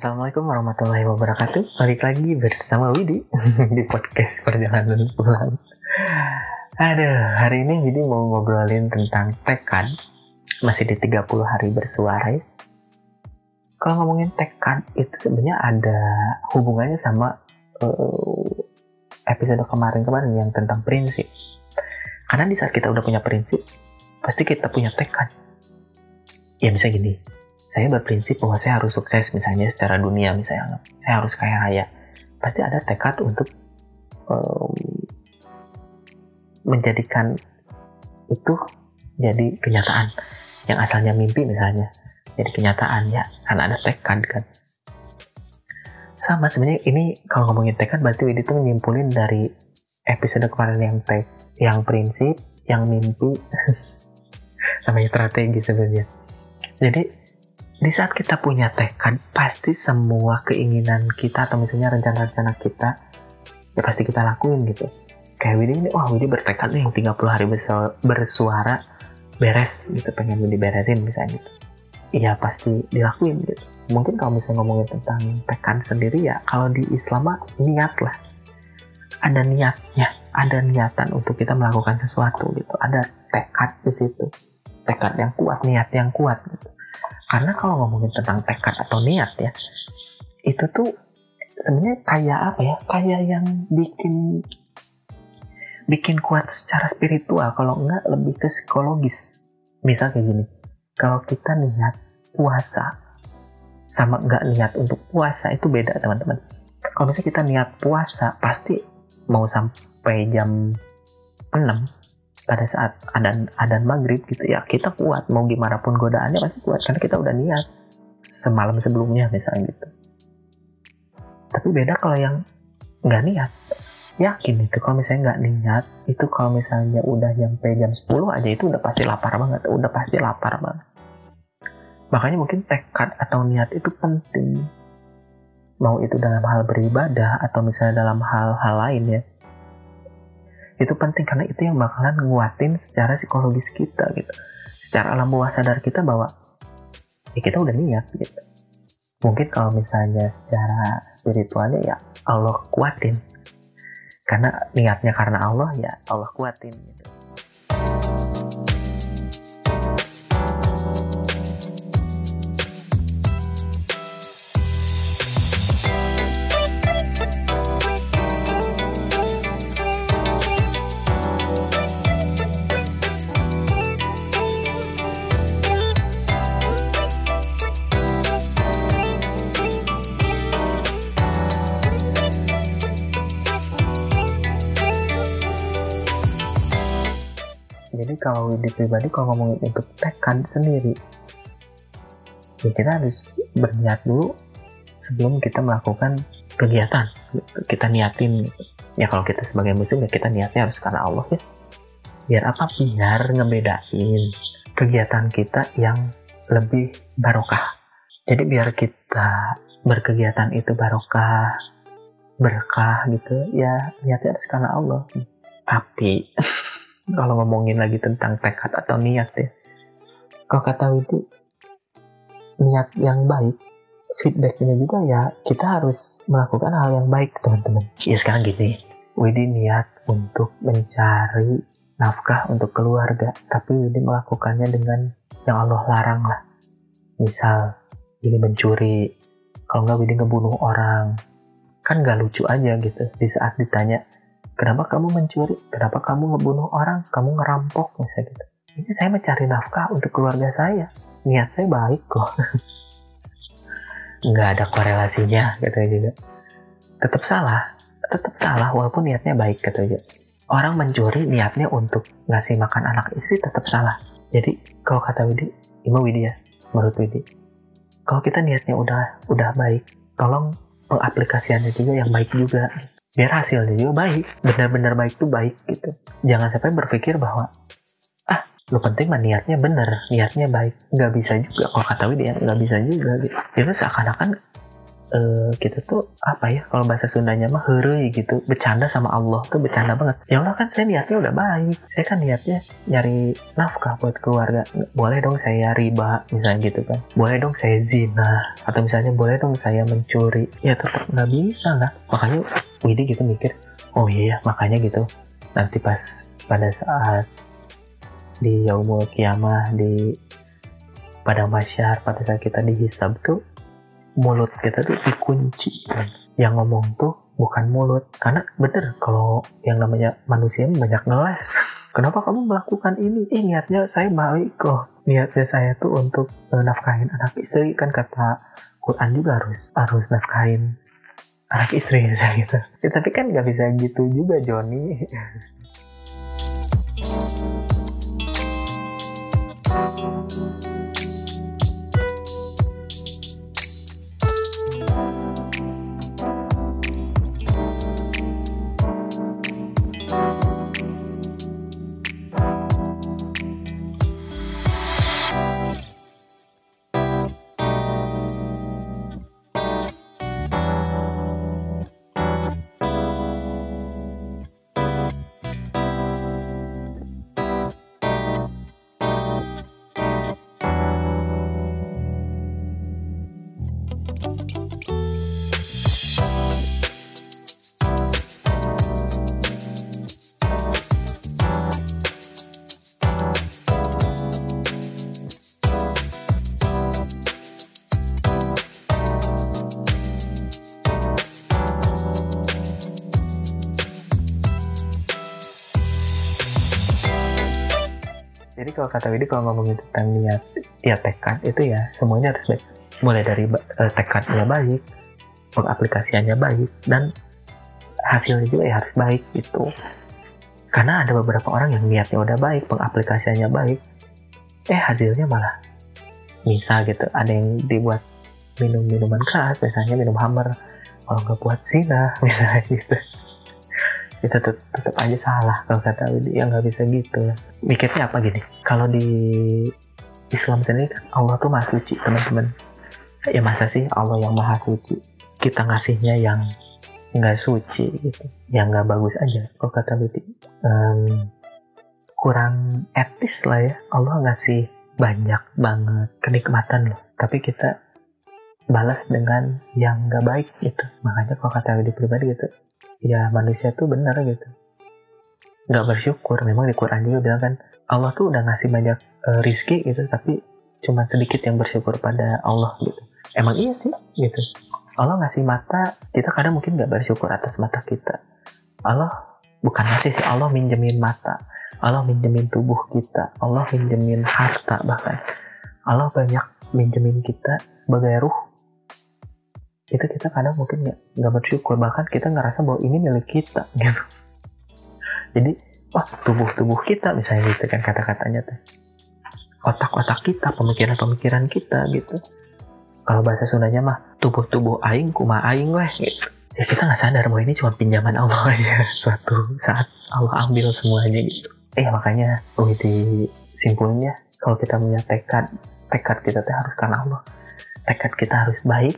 Assalamualaikum warahmatullahi wabarakatuh. Balik lagi bersama Widi di podcast Perjalanan Pulang. Aduh, hari ini Widi mau ngobrolin tentang tekad. Masih di 30 hari bersuara ya. Kalau ngomongin tekad itu sebenarnya ada hubungannya sama uh, episode kemarin-kemarin yang tentang prinsip. Karena di saat kita udah punya prinsip, pasti kita punya tekad. Ya bisa gini, saya berprinsip bahwa saya harus sukses misalnya secara dunia misalnya, saya harus kaya raya. Pasti ada tekad untuk um, menjadikan itu jadi kenyataan. Yang asalnya mimpi misalnya. Jadi kenyataan ya. Karena ada tekad kan. Sama sebenarnya ini kalau ngomongin tekad berarti Widi itu nyimpulin dari episode kemarin yang tek yang prinsip yang mimpi. Sama strategi sebenarnya. Jadi di saat kita punya tekad pasti semua keinginan kita atau misalnya rencana-rencana kita ya pasti kita lakuin gitu. Kayak Widi ini wah Widi bertekad nih yang 30 hari bersuara beres gitu pengen diberesin misalnya gitu. Iya pasti dilakuin gitu. Mungkin kalau misalnya ngomongin tentang tekad sendiri ya kalau di Islam niat lah. Ada niatnya ada niatan untuk kita melakukan sesuatu gitu. Ada tekad di situ. Tekad yang kuat niat yang kuat gitu karena kalau ngomongin tentang tekad atau niat ya itu tuh sebenarnya kayak apa ya? Kayak yang bikin bikin kuat secara spiritual. Kalau enggak lebih ke psikologis. Misal kayak gini kalau kita niat puasa sama enggak niat untuk puasa itu beda teman-teman. Kalau misalnya kita niat puasa pasti mau sampai jam 6 pada saat adan adan maghrib gitu ya kita kuat. Mau gimana pun godaannya pasti kuat karena kita udah niat semalam sebelumnya misalnya gitu. Tapi beda kalau yang nggak niat. Yakin itu kalau misalnya nggak niat itu kalau misalnya udah nyampe jam 10 aja itu udah pasti lapar banget udah pasti lapar banget. Makanya mungkin tekad atau niat itu penting. Mau itu dalam hal beribadah atau misalnya dalam hal-hal lain ya itu penting karena itu yang bakalan nguatin secara psikologis kita gitu. Secara alam bawah sadar kita bahwa ya kita udah niat gitu. Mungkin kalau misalnya secara spiritualnya ya Allah kuatin. Karena niatnya karena Allah ya Allah kuatin gitu. Kalau di pribadi kalau ngomongin untuk tekad sendiri. Ya kita harus berniat dulu sebelum kita melakukan kegiatan. Kita niatin ya kalau kita sebagai muslim ya kita niatnya harus karena Allah ya. Biar apa? Biar ngebedain kegiatan kita yang lebih barokah. Jadi biar kita berkegiatan itu barokah berkah gitu ya niatnya harus karena Allah. Tapi kalau ngomongin lagi tentang tekad atau niat ya. Kalau kata Widi niat yang baik feedbacknya juga ya kita harus melakukan hal yang baik teman-teman. Ya sekarang gini. Widi niat untuk mencari nafkah untuk keluarga tapi Widi melakukannya dengan yang Allah larang lah. Misal Widi mencuri. Kalau nggak Widi ngebunuh orang. Kan nggak lucu aja gitu di saat ditanya kenapa kamu mencuri? Kenapa kamu ngebunuh orang? Kamu ngerampok misalnya gitu. Ini saya mencari nafkah untuk keluarga saya. Niat saya baik kok. Nggak ada korelasinya gitu juga. Tetap salah tetap salah walaupun niatnya baik gitu orang mencuri niatnya untuk ngasih makan anak istri tetap salah. Jadi kalau kata Widi Ima Widi ya menurut Widi kalau kita niatnya udah udah baik tolong pengaplikasiannya juga yang baik juga biar hasilnya juga baik. Benar-benar baik tuh baik gitu. Jangan sampai berpikir bahwa ah lu penting mah niatnya bener niatnya baik. Nggak bisa juga kalau kata Widi ya nggak bisa juga gitu. Itu seakan-akan uh, kita tuh apa ya kalau bahasa Sundanya mah herei gitu. Bercanda sama Allah tuh bercanda banget. Ya Allah kan saya niatnya udah baik. Saya kan niatnya nyari nafkah buat keluarga. Boleh dong saya riba misalnya gitu kan. Boleh dong saya zina atau misalnya boleh dong saya mencuri. Ya tetap nggak bisa lah makanya Widi gitu mikir oh iya makanya gitu. Nanti pas pada saat di yaumul kiamah di pada masyar pada saat kita dihisab tuh mulut kita tuh dikunci. Yang ngomong tuh bukan mulut. Karena bener kalau yang namanya manusia banyak ngeles. Kenapa kamu melakukan ini? Eh niatnya saya baik kok niatnya saya tuh untuk uh, nafkahin anak istri. Kan kata Quran juga harus harus nafkahin anak istri gitu. Ya, tapi kan nggak bisa gitu juga Joni jadi kalau kata Widi kalau ngomongin tentang niat ya tekad itu ya semuanya harus baik mulai dari uh, tekadnya baik pengaplikasiannya baik dan hasilnya juga ya harus baik gitu. Karena ada beberapa orang yang niatnya udah baik pengaplikasiannya baik eh hasilnya malah bisa gitu. Ada yang dibuat minum minuman keras misalnya minum hammer. Kalau nggak buat zina misalnya gitu. Kita tetap, aja salah kalau kata Widi ya nggak bisa gitu. Mikirnya apa gini? Kalau di Islam sendiri kan Allah tuh maha suci teman-teman ya masa sih Allah yang maha suci? Kita ngasihnya yang nggak suci gitu. Yang nggak bagus aja. Kalau kata Widi um, kurang etis lah ya. Allah ngasih banyak banget kenikmatan loh. Tapi kita balas dengan yang nggak baik gitu. Makanya kalau kata Widi pribadi gitu ya manusia tuh benar gitu. Nggak bersyukur. Memang di Quran juga bilang kan Allah tuh udah ngasih banyak uh, rizki gitu tapi cuma sedikit yang bersyukur pada Allah gitu emang iya sih gitu. Allah ngasih mata kita kadang mungkin nggak bersyukur atas mata kita. Allah bukan ngasih sih Allah minjemin mata. Allah minjemin tubuh kita. Allah minjemin harta bahkan. Allah banyak minjemin kita sebagai ruh. Itu kita kadang mungkin nggak nggak bersyukur. Bahkan kita ngerasa bahwa ini milik kita gitu. Jadi wah tubuh tubuh kita misalnya gitu kan kata-katanya tuh. Otak-otak kita pemikiran-pemikiran kita gitu kalau bahasa Sundanya mah tubuh-tubuh aing kuma aing weh. Gitu. Ya kita nggak sadar bahwa ini cuma pinjaman Allah aja suatu saat Allah ambil semuanya gitu. Eh makanya oh di simpulnya kalau kita punya tekad tekad kita tuh harus karena Allah. Tekad kita harus baik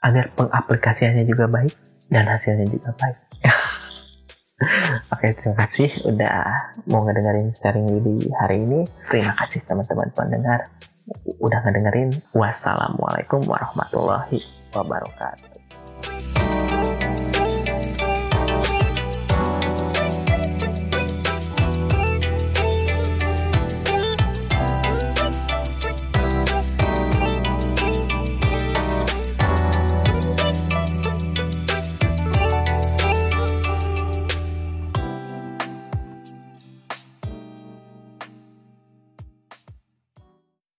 agar pengaplikasiannya juga baik dan hasilnya juga baik. Oke, terima kasih udah mau ngedengerin sharing di hari ini. Terima kasih teman-teman pendengar udah ngedengerin. Wassalamualaikum warahmatullahi wabarakatuh.